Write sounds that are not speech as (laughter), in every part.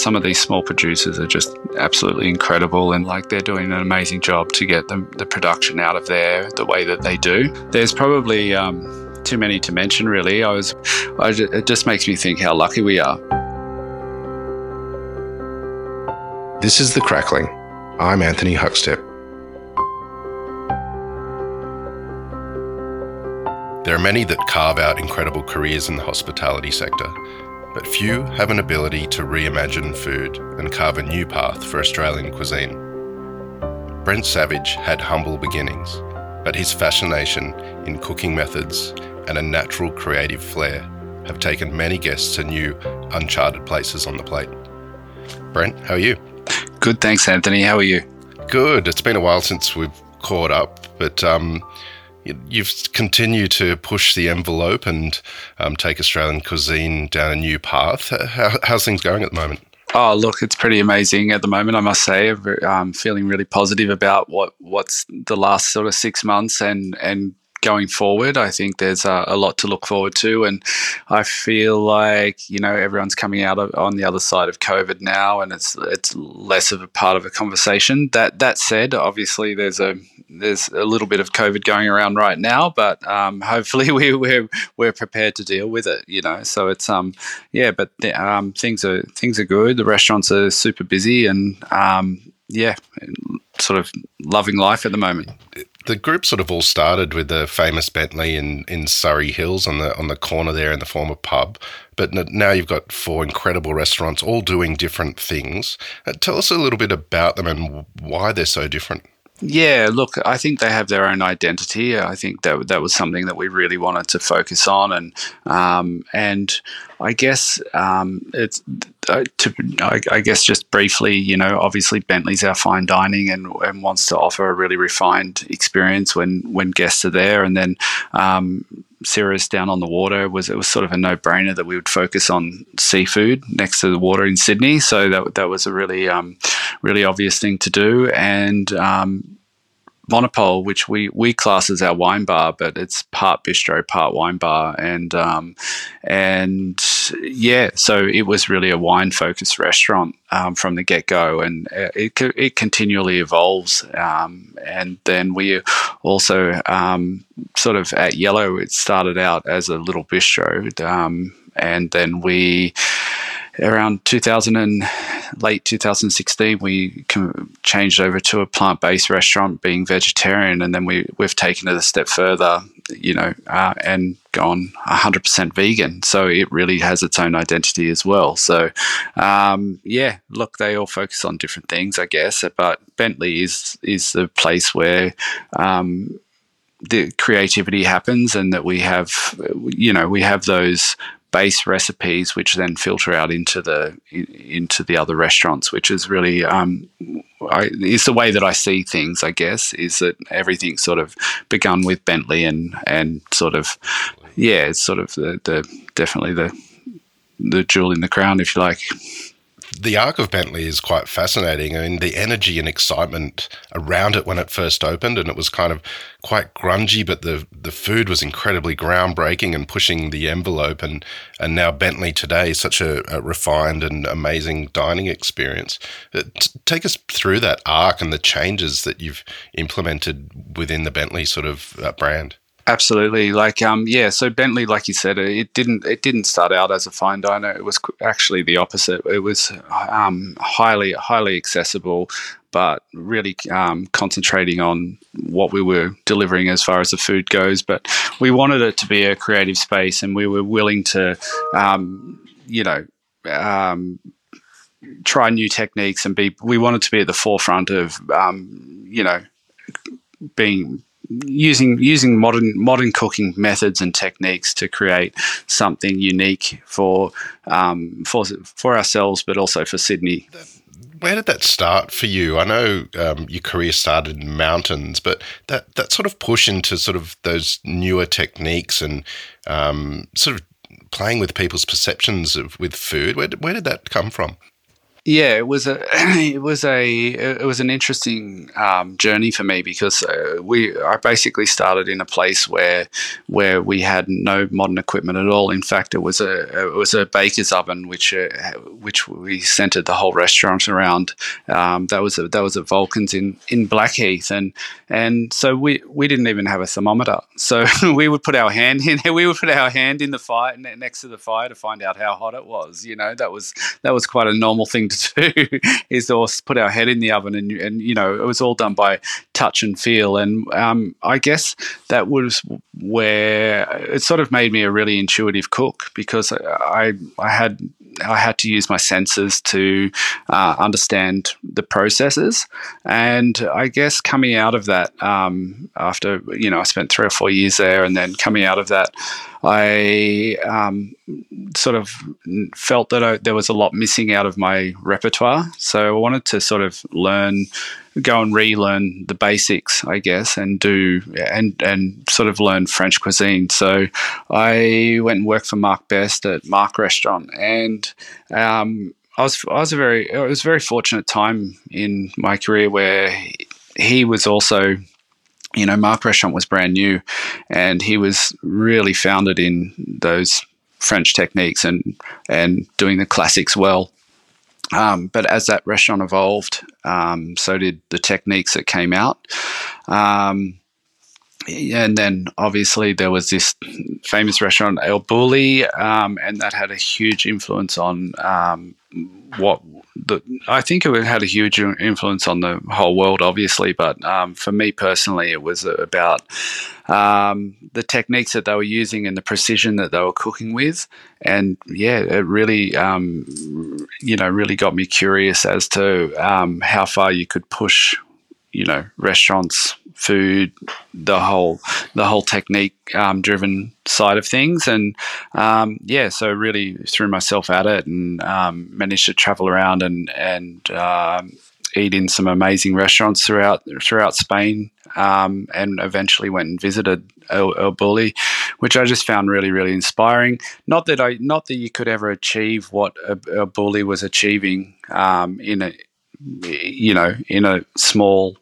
some of these small producers are just absolutely incredible and like they're doing an amazing job to get the, the production out of there the way that they do. There's probably um, too many to mention, really. I was, I, it just makes me think how lucky we are. This is The Crackling. I'm Anthony Huckstep. There are many that carve out incredible careers in the hospitality sector, but few have an ability to reimagine food and carve a new path for Australian cuisine. Brent Savage had humble beginnings, but his fascination in cooking methods and a natural creative flair have taken many guests to new, uncharted places on the plate. Brent, how are you? Good, thanks, Anthony. How are you? Good. It's been a while since we've caught up, but um, you've continued to push the envelope and um, take Australian cuisine down a new path. How, how's things going at the moment? Oh, look, it's pretty amazing at the moment. I must say, I'm um, feeling really positive about what what's the last sort of six months and and going forward. I think there's a, a, lot to look forward to, and I feel like you know everyone's coming out of, on the other side of COVID now, and it's it's less of a part of a conversation. That that said, obviously there's a there's a little bit of COVID going around right now, but um, (laughs) hopefully we, we're we're prepared to deal with it. You know, so it's um yeah, but um, things are things are good. The restaurants are super busy, and um, yeah, sort of loving life at the moment the group sort of all started with the famous Bentley in, in Surry Hills on the on the corner there in the former pub. But now you've got four incredible restaurants all doing different things. Uh, tell us a little bit about them and why they're so different. Yeah, look, I think they have their own identity. I think that that was something that we really wanted to focus on, and um, and I guess um, it's uh, to I, I, guess just briefly, you know, obviously Bentley's our fine dining and, and wants to offer a really refined experience when when guests are there, and then um, Cirrus down on the water was it was sort of a no brainer that we would focus on seafood next to the water in Sydney. So that that was a really um, really obvious thing to do, and um, Monopole, which we we class as our wine bar, but it's part bistro, part wine bar, and um, and yeah, so it was really a wine focused restaurant um, from the get go, and it it continually evolves. Um, and then we also um, sort of at Yellow, it started out as a little bistro, um, and then we around 2000 and late 2016 we changed over to a plant-based restaurant being vegetarian and then we we've taken it a step further you know uh, and gone 100% vegan. So it really has its own identity as well. So um, yeah look they all focus on different things i guess but bentley is is the place where um, the creativity happens and that we have you know we have those base recipes, which then filter out into the into the other restaurants, which is really um, I, is the way that I see things. I guess is that everything sort of begun with Bentley and and sort of yeah, it's sort of the, the definitely the the jewel in the crown, if you like the arc of Bentley is quite fascinating. I mean, the energy and excitement around it when it first opened, and it was kind of quite grungy, but the the food was incredibly groundbreaking and pushing the envelope. And and now Bentley today, is such a, a refined and amazing dining experience. Uh, take us through that arc and the changes that you've implemented within the Bentley sort of uh, brand. Absolutely, like um, yeah. So Bentley, like you said, it didn't it didn't start out as a fine diner. It was actually the opposite. It was um, highly highly accessible, but really um, concentrating on what we were delivering as far as the food goes. But we wanted it to be a creative space, and we were willing to, um, you know um, try new techniques and be we wanted to be at the forefront of um, you know being using using modern modern cooking methods and techniques to create something unique for um, for for ourselves, but also for Sydney. Where did that start for you? I know um, your career started in mountains, but that that sort of push into sort of those newer techniques and um, sort of playing with people's perceptions of with food. Where where did that come from? Yeah, it was a (clears throat) it was a it was an interesting um, journey for me because uh, we I basically started in a place where where we had no modern equipment at all. In fact, it was a it was a baker's oven which uh, which we centered the whole restaurant around. Um, that was a, that was at Vulcans in in Blackheath, and and so we we didn't even have a thermometer. So (laughs) we would put our hand in we would put our hand in the fire next to the fire to find out how hot it was. You know that was that was quite a normal thing to do (laughs) is to put our head in the oven and and you know it was all done by touch and feel. And um, I guess that was where it sort of made me a really intuitive cook because I I had I had to use my senses to uh, understand the processes, and I guess coming out of that, um, after you know I spent three or four years there, and then coming out of that, I um, sort of felt that I, there was a lot missing out of my repertoire. So I wanted to sort of learn, go and relearn the basics, I guess, and do and and sort of learn French cuisine. So I went and worked for Mark Best at Marque Restaurant, and um, I was I was a very it was a very fortunate time in my career where he was also you know, Marque Restaurant was brand new, and he was really founded in those French techniques and and doing the classics well. Um, but as that restaurant evolved, um, so did the techniques that came out. Um, and then obviously there was this famous restaurant El Bulli, um, and that had a huge influence on um, what the, I think it had a huge influence on the whole world, obviously. But um, for me personally, it was about um, the techniques that they were using and the precision that they were cooking with. And yeah, it really, um, you know, really got me curious as to um, how far you could push, you know, restaurants food, the whole the whole technique um, driven side of things, and um, yeah, so really threw myself at it and um, managed to travel around and and um, eat in some amazing restaurants throughout throughout Spain, um, and eventually went and visited El, El Bulli, which I just found really really inspiring. Not that I not that you could ever achieve what El Bulli was achieving um, in a you know in a small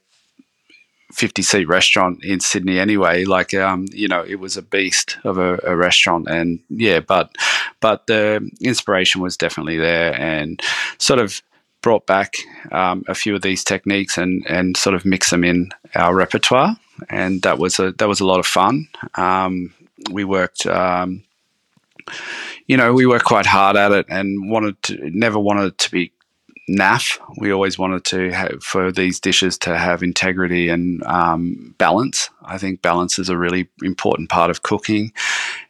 50 seat restaurant in Sydney anyway. Like, um, you know, it was a beast of a, a, restaurant. And yeah, but, but the inspiration was definitely there and sort of brought back um, a few of these techniques and, and sort of mix them in our repertoire. And that was a, that was a lot of fun. Um, we worked, um, you know, we worked quite hard at it and wanted to, never wanted to be naff. We always wanted to have for these dishes to have integrity and um, balance. I think balance is a really important part of cooking,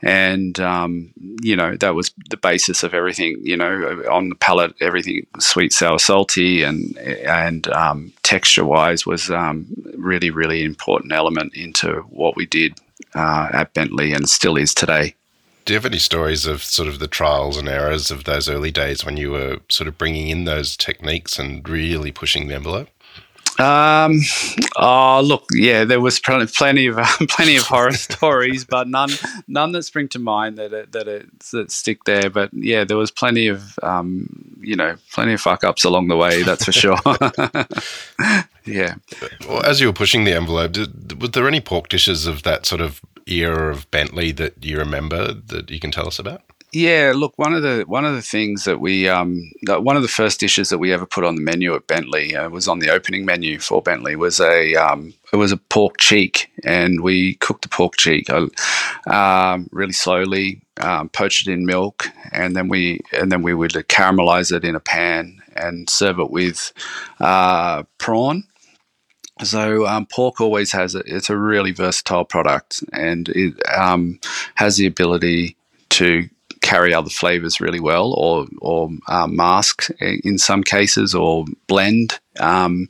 and um, you know that was the basis of everything. You know, on the palate, everything sweet, sour, salty, and and um, texture wise was um, really really important element into what we did uh, at Bentley and still is today. Do you have any stories of sort of the trials and errors of those early days when you were sort of bringing in those techniques and really pushing the envelope? Um, oh, look, yeah, there was plenty of (laughs) plenty of horror (laughs) stories, but none none that spring to mind that it, that it, that stick there. But yeah, there was plenty of um, you know, plenty of fuck ups along the way. That's for sure. (laughs) yeah. Well, as you were pushing the envelope, did, were there any pork dishes of that sort of era of Bentley that you remember that you can tell us about? Yeah, look, one of the one of the things that we um, one of the first dishes that we ever put on the menu at Bentley uh, was on the opening menu for Bentley was a um, it was a pork cheek, and we cooked the pork cheek uh, um, really slowly, um, poached it in milk, and then we and then we would caramelize it in a pan and serve it with uh, prawn so um, pork always has a, it's a really versatile product, and it um, has the ability to carry other flavors really well, or or uh, mask in some cases, or blend. Um,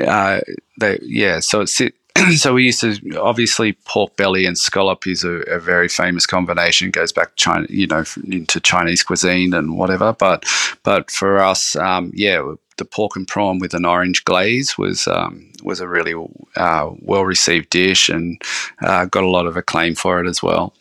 uh, they, yeah, so it's (clears throat) so we used to obviously pork belly and scallop is a, a, very famous combination. Goes back China, you know, into Chinese cuisine and whatever. But but for us, um, yeah, the pork and prawn with an orange glaze was um, was a really uh, well received dish and uh, got a lot of acclaim for it as well.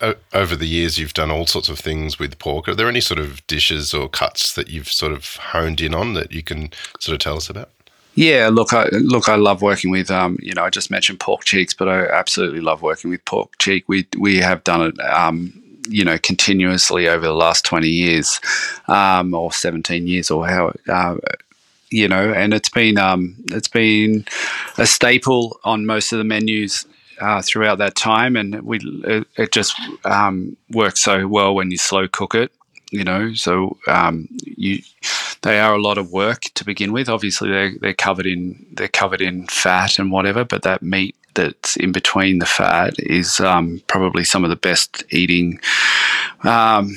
uh, over the years, you've done all sorts of things with pork. Are there any sort of dishes or cuts that you've sort of honed in on that you can sort of tell us about? Yeah, look, I look, I love working with. Um, you know, I just mentioned pork cheeks, but I absolutely love working with pork cheek. We we have done it. Um, you know, continuously over the last twenty years, um, or seventeen years, or how. Uh, you know, and it's been um, it's been a staple on most of the menus uh, throughout that time, and we it, it just um, works so well when you slow cook it. You know, so um, you they are a lot of work to begin with. Obviously, they they're covered in they're covered in fat and whatever, but that meat that's in between the fat is um, probably some of the best eating. Um,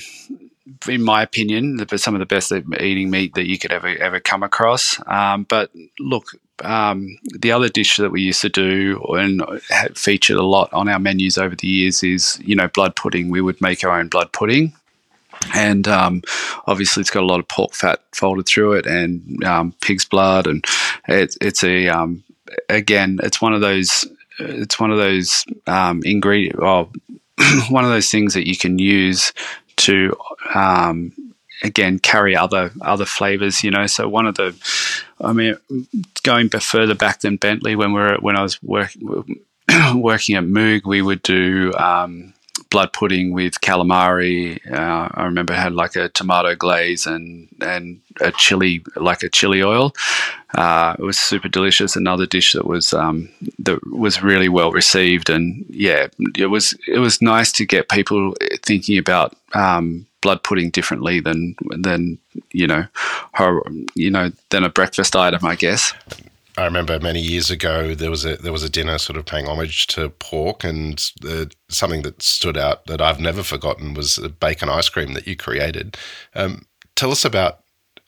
in my opinion, some of the best eating meat that you could ever ever come across. Um, but look, um, the other dish that we used to do and featured a lot on our menus over the years is you know blood pudding. We would make our own blood pudding. And um, obviously, it's got a lot of pork fat folded through it, and um, pig's blood, and it, it's a um, again, it's one of those, it's one of those um, ingredient, well, (clears throat) one of those things that you can use to um, again carry other other flavors you know? So one of the i mean going further back than bentley when we were when i was work, (clears throat) working at moog we would do um, blood pudding with calamari. Uh, I remember had like a tomato glaze and and a chili like a chili oil. Uh, it was super delicious. Another dish that was um, that was really well received, and yeah, it was it was nice to get people thinking about um, blood pudding differently than than you know, her, you know, than a breakfast item, I guess. I remember many years ago there was a there was a dinner sort of paying homage to pork, and the, something that stood out that I've never forgotten was a bacon ice cream that you created. Um, tell us about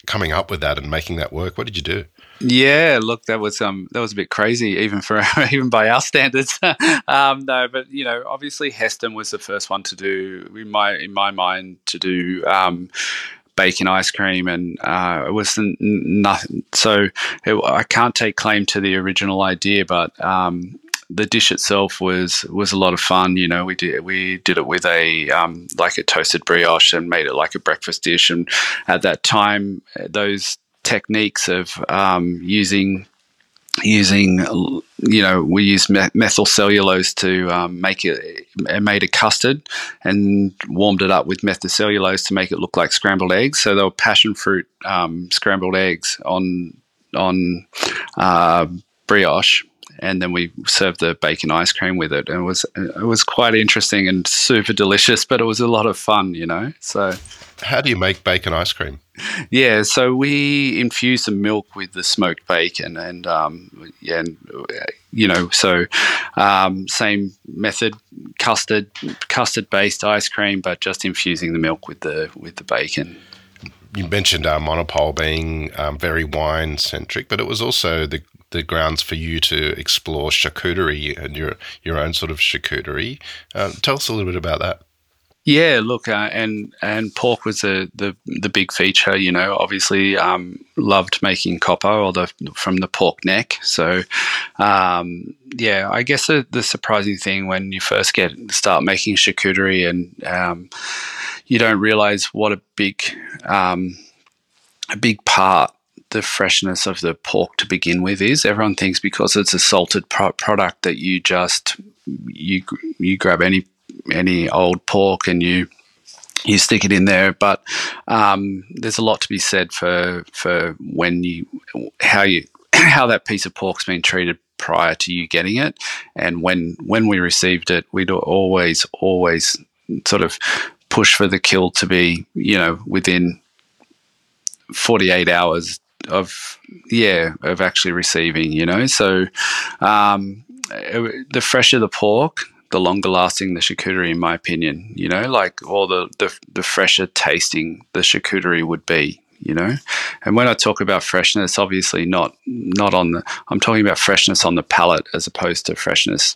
coming up with that and making that work. What did you do? Yeah, look, that was um that was a bit crazy, even for (laughs) even by our standards. (laughs) um, no, but you know, obviously Heston was the first one to do in my in my mind to do um, bacon ice cream, and uh, it was nothing. So it, I can't take claim to the original idea, but um, the dish itself was was a lot of fun. You know, we did we did it with a um, like a toasted brioche and made it like a breakfast dish. And at that time, those techniques of um, using using you know we used methyl cellulose to um, make it it made a custard and warmed it up with methyl cellulose to make it look like scrambled eggs so they were passion fruit um, scrambled eggs on on uh, brioche and then we served the bacon ice cream with it. And it was it was quite interesting and super delicious, but it was a lot of fun, you know. So, how do you make bacon ice cream? Yeah, so we infuse the milk with the smoked bacon, and um, yeah, and, you know, so um, same method, custard custard based ice cream, but just infusing the milk with the with the bacon you mentioned uh, Monopole being um, very wine centric, but it was also the the grounds for you to explore charcuterie and your your own sort of charcuterie. Um, tell us a little bit about that. Yeah, look, uh, and and pork was the, the the big feature. You know, obviously, um, loved making coppa or the from the pork neck. So, um, yeah, I guess the, the, surprising thing when you first get start making charcuterie and um, you don't realize what a big um, a big part the freshness of the pork to begin with is. Everyone thinks because it's a salted pro- product that you just you you grab any any old pork and you you stick it in there. But um, there's a lot to be said for for when you how you (clears throat) how that piece of pork's been treated prior to you getting it, and when when we received it, we'd always always sort of push for the kill to be you know within 48 hours of yeah of actually receiving you know so um, the fresher the pork the longer lasting the charcuterie in my opinion you know like or the, the the fresher tasting the charcuterie would be you know? And when i talk about freshness obviously not not on the i'm talking about freshness on the palate as opposed to freshness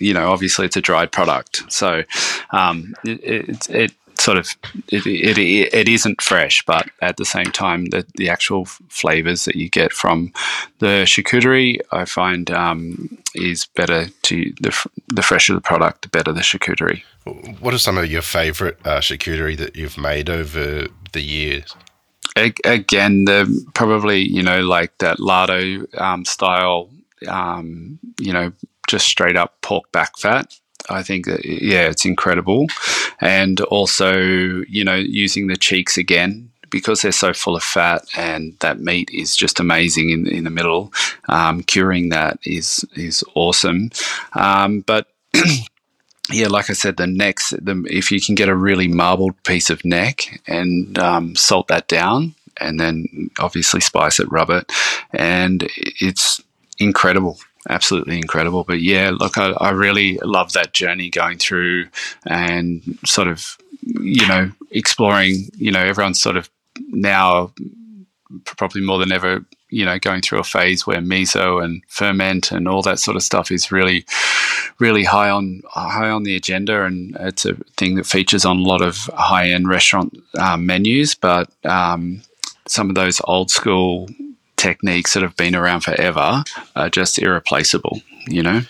you know obviously it's a dried product. So um, it, it, it sort of it, it, it isn't fresh, but at the same time, the, the actual flavors that you get from the charcuterie, I find um, is better to the the fresher the product, the better the charcuterie. What are some of your favorite uh, charcuterie that you've made over the years? Again, the probably you know like that lardo um, style, um, you know, just straight up pork back fat. I think that, yeah, it's incredible. And also, you know, using the cheeks again because they're so full of fat and that meat is just amazing in, in the middle. Um, curing that is is awesome. Um, but (clears throat) yeah, like I said, the necks, the, if you can get a really marbled piece of neck and um, salt that down and then obviously spice it, rub it, and it's incredible absolutely incredible. But yeah, look, I, I, really love that journey going through and sort of, you know, exploring, you know, everyone's sort of now probably more than ever, you know, going through a phase where miso and ferment and all that sort of stuff is really, really high on high on the agenda, and it's a thing that features on a lot of high end restaurant um, menus. But um, some of those old school techniques that have been around forever are just irreplaceable, you know?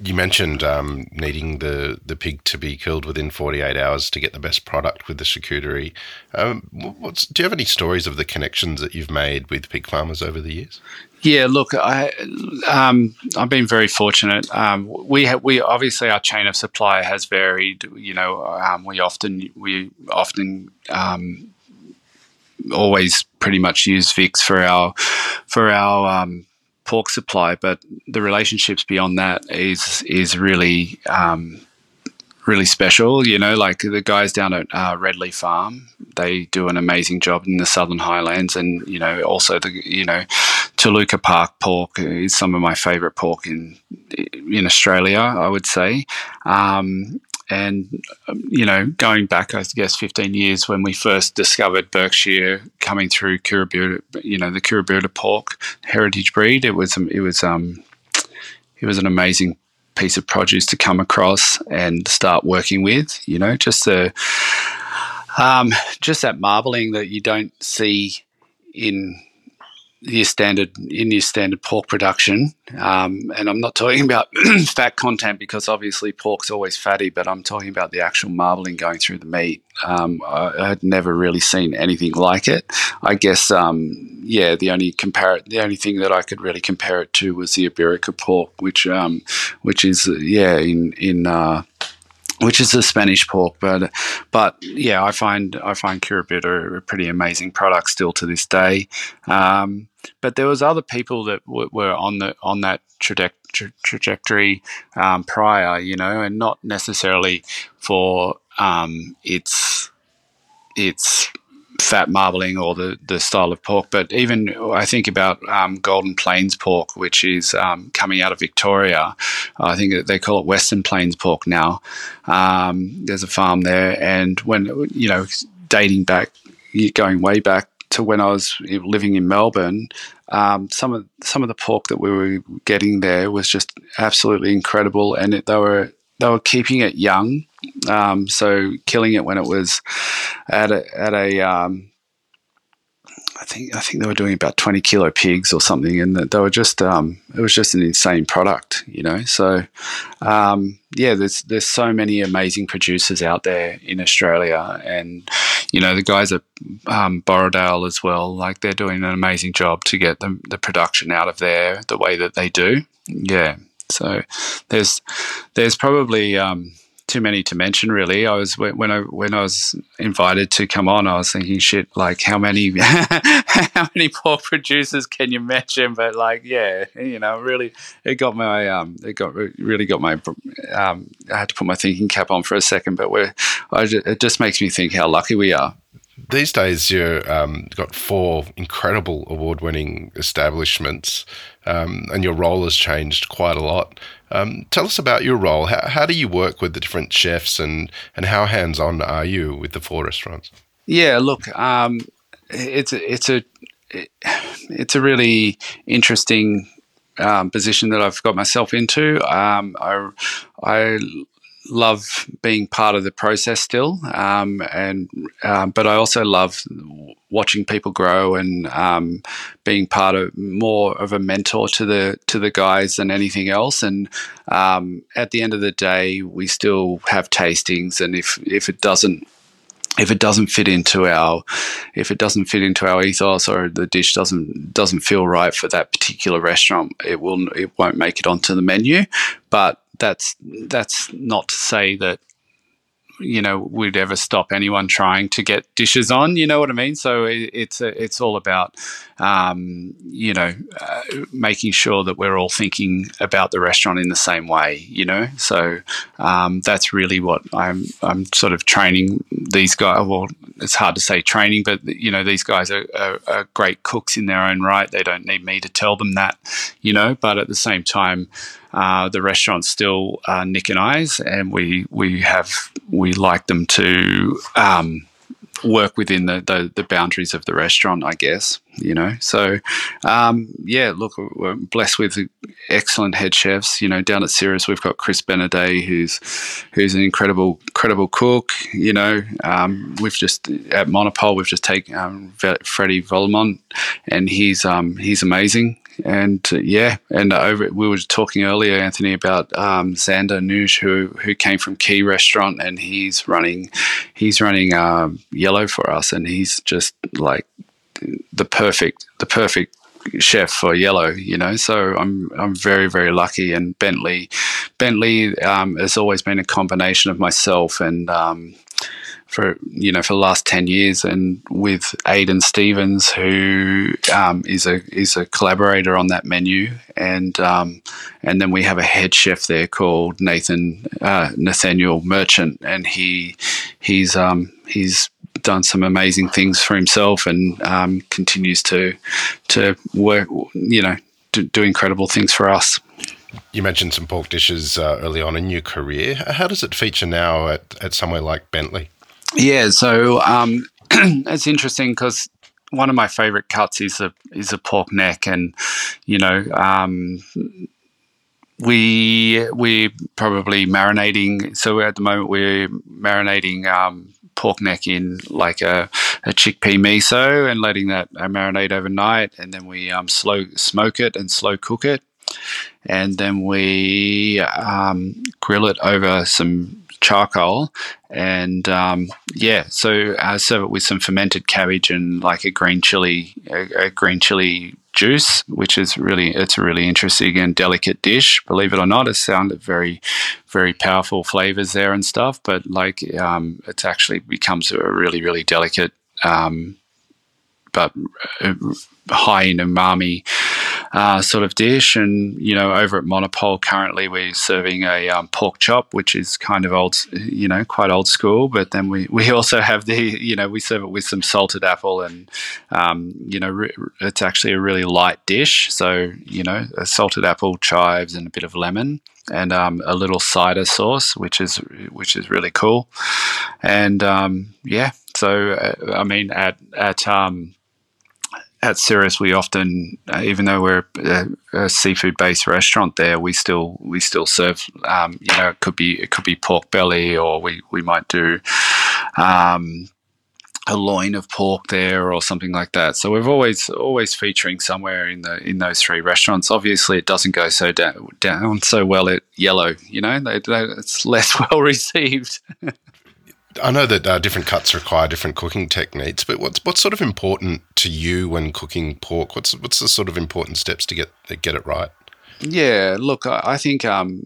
You mentioned um, needing the, the pig to be killed within 48 hours to get the best product with the charcuterie. Um, do you have any stories of the connections that you've made with pig farmers over the years? Yeah, look, I um, I've been very fortunate. Um, we have, we obviously our chain of supply has varied. You know, um, we often we often um, always pretty much use Vic's for our for our um, pork supply, but the relationships beyond that is is really um, really special. You know, like the guys down at uh, Redley Farm, they do an amazing job in the Southern Highlands, and you know, also the you know, Toluca Park pork is some of my favourite pork in in Australia. I would say. Um, and um, you know, going back, I guess, 15 years when we first discovered Berkshire coming through Kurobuta, you know, the Kurobuta pork heritage breed, it was it was um, it was an amazing piece of produce to come across and start working with. You know, just the um, just that marbling that you don't see in your standard in your standard pork production, um, and I'm not talking about (clears throat) fat content because obviously pork's always fatty, but I'm talking about the actual marbling going through the meat. Um, I, had never really seen anything like it. I guess, um, yeah, the only compare the only thing that I could really compare it to was the Iberica pork, which um, which is yeah in in uh, which is a Spanish pork. But but yeah, I find I find Kurobuta a pretty amazing product still to this day. Um, but there was other people that w- were on the on that tra- trajectory um, prior, you know, and not necessarily for um, its its fat marbling or the, the style of pork. But even I think about um, Golden Plains pork, which is um, coming out of Victoria. I think they call it Western Plains pork now. Um, there's a farm there, and when you know, dating back, going way back to when I was living in Melbourne, um, some of some of the pork that we were getting there was just absolutely incredible, and it, they were they were keeping it young, um, so killing it when it was at a, at a um, I think I think they were doing about twenty kilo pigs or something, and they were just um, it was just an insane product, you know. So um, yeah, there's there's so many amazing producers out there in Australia, and you know the guys at um, Borrowdale as well. Like they're doing an amazing job to get the the production out of there the way that they do. Yeah, so there's there's probably um, too many to mention. Really, I was when I when I was invited to come on, I was thinking, shit, like how many (laughs) how many pork producers can you mention? But like, yeah, you know, really, it got my um, it got really got my um, I had to put my thinking cap on for a second, but we're just, it just makes me think how lucky we are these days you've um, got four incredible award-winning establishments um, and your role has changed quite a lot. Um, tell us about your role. How, how, do you work with the different chefs and, and how hands-on are you with the four restaurants? Yeah look um, it's a, it's a it's a really interesting um, position that I've got myself into. Um, I, I love being part of the process still, um, and um, but I also love watching people grow and um, being part of more of a mentor to the to the guys than anything else. And um, at the end of the day, we still have tastings, and if if it doesn't if it doesn't fit into our if it doesn't fit into our ethos or the dish doesn't doesn't feel right for that particular restaurant it will it won't make it onto the menu but that's that's not to say that you know we'd ever stop anyone trying to get dishes on you know what i mean? So it, it's a, it's all about um, you know uh, making sure that we're all thinking about the restaurant in the same way you know? So um, that's really what i'm i'm sort of training these guys well it's hard to say training but you know these guys are, are, are great cooks in their own right. They don't need me to tell them that you know? But at the same time uh, the restaurant's still uh, Nick and I's, and we we have we like them to um, work within the, the, the boundaries of the restaurant, I guess. You know, so um, yeah. Look, we're blessed with excellent head chefs. You know, down at Cirrus, we've got Chris Benaday, who's who's an incredible incredible cook. You know, um, we've just at Monopole, we've just taken um, Freddie Volmont, and he's um, he's amazing and uh, yeah, and over we were talking earlier, Anthony, about um, Xander Nuge, who who came from Quay Restaurant, and he's running he's running um, Yellow for us, and he's just like the perfect the perfect chef for yellow you know? So i'm i'm very very lucky and bentley bentley um, has always been a combination of myself and um, for you know for the last ten years, and with Aidan Stevens, who um, is a is a collaborator on that menu, and um, and then we have a head chef there called Nathan uh, Nathaniel Merchant, and he he's um, he's done some amazing things for himself and um, continues to to work you know do, do incredible things for us. You mentioned some pork dishes uh, early on in your career. How does it feature now at, at somewhere like Bentley? Yeah, so um, (clears throat) it's interesting because one of my favorite cuts is a is a pork neck, and you know. Um, we we probably marinating. So at the moment we're marinating um, pork neck in like a, a, chickpea miso and letting that uh, marinate overnight, and then we um, slow smoke it and slow cook it, and then we um, grill it over some charcoal, and um, yeah, so I serve it with some fermented cabbage and like a green chili, a, a, green chili juice, which is really it's a really interesting and delicate dish. Believe it or not, it sounded very, very powerful flavors there and stuff, but like um, it's actually becomes a really really delicate. Um, but uh, high in umami uh, sort of dish. And you know, over at Monopole currently we're serving a um, pork chop, which is kind of old, you know, quite old school. But then we we also have the you know we serve it with some salted apple, and um, you know re- it's actually a really light dish. So you know, a salted apple, chives, and a bit of lemon. And um, a little cider sauce, which is which is really cool, and um, yeah. So uh, I mean, at at um, at Cirrus, we often, uh, even though we're a, a seafood-based restaurant, there we still we still serve. Um, you know, it could be it could be pork belly, or we we might do um, a loin of pork there, or something like that. So we're always always featuring somewhere in the in those three restaurants. Obviously, it doesn't go so down, down so well at Yellow. You know, they, they, it's less (laughs) well received. I know that uh, different cuts require different cooking techniques, but what's what's sort of important to you when cooking pork? What's what's the sort of important steps to get get it right? Yeah, look, I think um,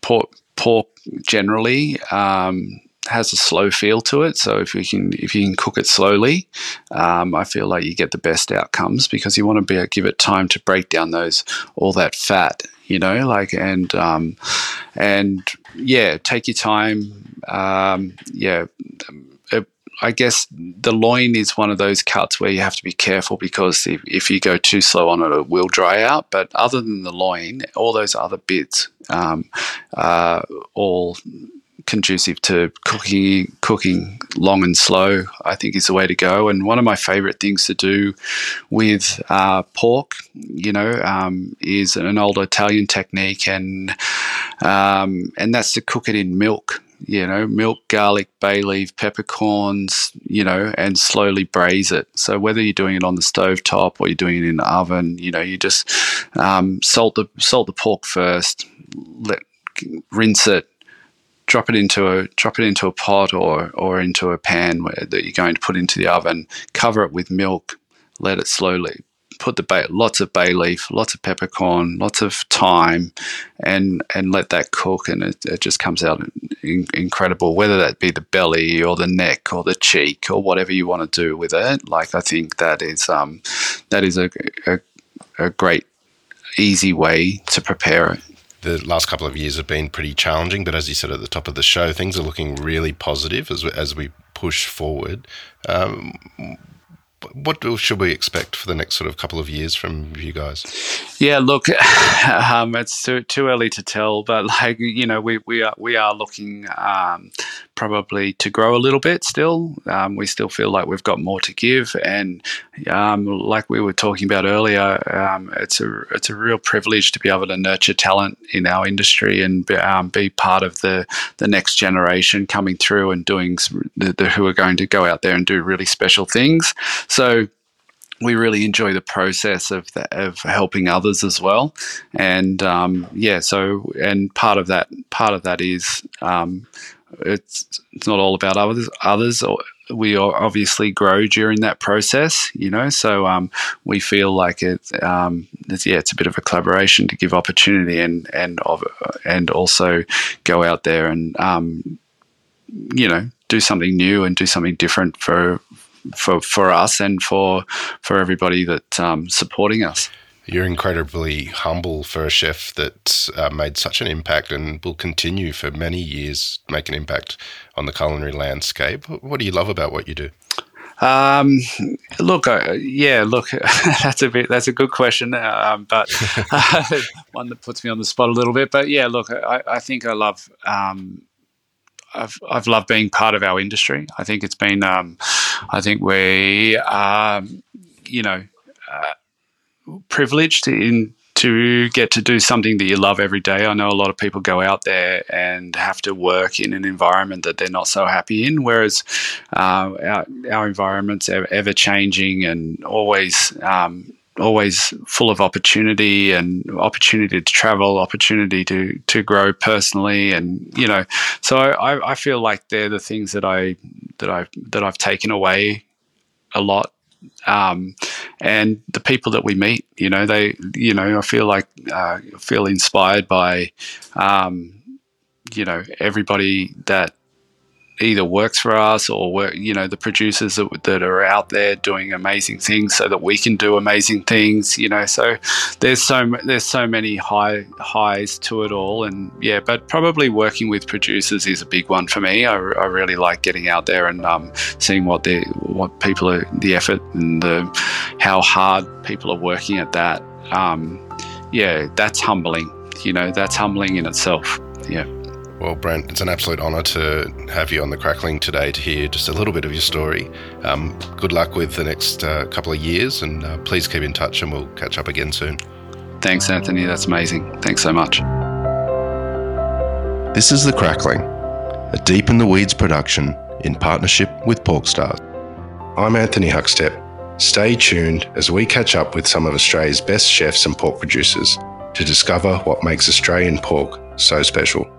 pork pork generally um, has a slow feel to it. So if you can if you can cook it slowly, um, I feel like you get the best outcomes because you want to be able to give it time to break down those all that fat, you know, like and um, and yeah, take your time um, yeah, it, I guess the loin is one of those cuts where you have to be careful because if, if you go too slow on it, it will dry out. But other than the loin, all those other bits um, all conducive to cooking cooking long and slow. I think is the way to go. And one of my favourite things to do with uh, pork, you know, um, is an old Italian technique, and um, and that's to cook it in milk you know, milk, garlic, bay leaf, peppercorns, you know, and slowly braise it. So whether you're doing it on the stove top or you're doing it in the oven, you know, you just um, salt the salt the pork first, let rinse it, drop it into a drop it into a pot or or into a pan where, that you're going to put into the oven. Cover it with milk. Let it slowly put the bay, lots of bay leaf, lots of peppercorn, lots of thyme, and and let that cook, and it, it just comes out in, incredible. Whether that be the belly or the neck or the cheek or whatever you want to do with it, like I think that is um, that is a, a, a great easy way to prepare it the last couple of years have been pretty challenging, but as you said at the top of the show, things are looking really positive as we, as we push forward. Um, what should we expect for the next sort of couple of years from you guys? Yeah, look, (sighs) um, it's too, too early to tell, but like you know, we, we are we are looking um, probably to grow a little bit still. Um, we still feel like we've got more to give, and um, like we were talking about earlier, um, it's a it's a real privilege to be able to nurture talent in our industry and be, um, be part of the the next generation coming through and doing the, the, who are going to go out there and do really special things. So we really enjoy the process of the, of helping others as well, and um, yeah. So and part of that part of that is um, it's it's not all about others. Others, we obviously grow during that process, you know. So um, we feel like it, um, it's, yeah, it's a bit of a collaboration to give opportunity and and and also go out there and um, you know do something new and do something different for for for us and for for everybody that um, supporting us. You're incredibly humble for a chef that uh, made such an impact and will continue for many years make an impact on the culinary landscape. What do you love about what you do? Um, look, uh, yeah, look, (laughs) that's a bit that's a good question, um, but (laughs) (laughs) one that puts me on the spot a little bit. But yeah, look, I, I think I love. Um, I've I've loved being part of our industry. I think it's been. Um, I think we, um, you know. Privileged in to get to do something that you love every day. I know a lot of people go out there and have to work in an environment that they're not so happy in, whereas uh, our, our environment's are ever changing and always. Um, always full of opportunity and opportunity to travel, opportunity to to grow personally, and you know, so I, I feel like they're the things that I that I that I've taken away a lot um, and the people that we meet. You know, they, you know, I feel like uh, feel inspired by, um, you know, everybody that either works for us or work, you know the producers that, are out there doing amazing things so that we can do amazing things you know so there's so there's so many high highs to it all. And yeah but probably working with producers is a big one for me. I, I really like getting out there and um, seeing what the what people are the effort and the how hard people are working at that. Um, yeah that's humbling you know that's humbling in itself. Yeah well, Brent, it's an absolute honour to have you on the Crackling today to hear just a little bit of your story. Um, good luck with the next uh, couple of years, and uh, please keep in touch, and we'll catch up again soon. Thanks, Anthony. That's amazing. Thanks so much. This is The Crackling, a Deep in the Weeds production in partnership with Porkstars. I'm Anthony Huckstep. Stay tuned as we catch up with some of Australia's best chefs and pork producers to discover what makes Australian pork so special.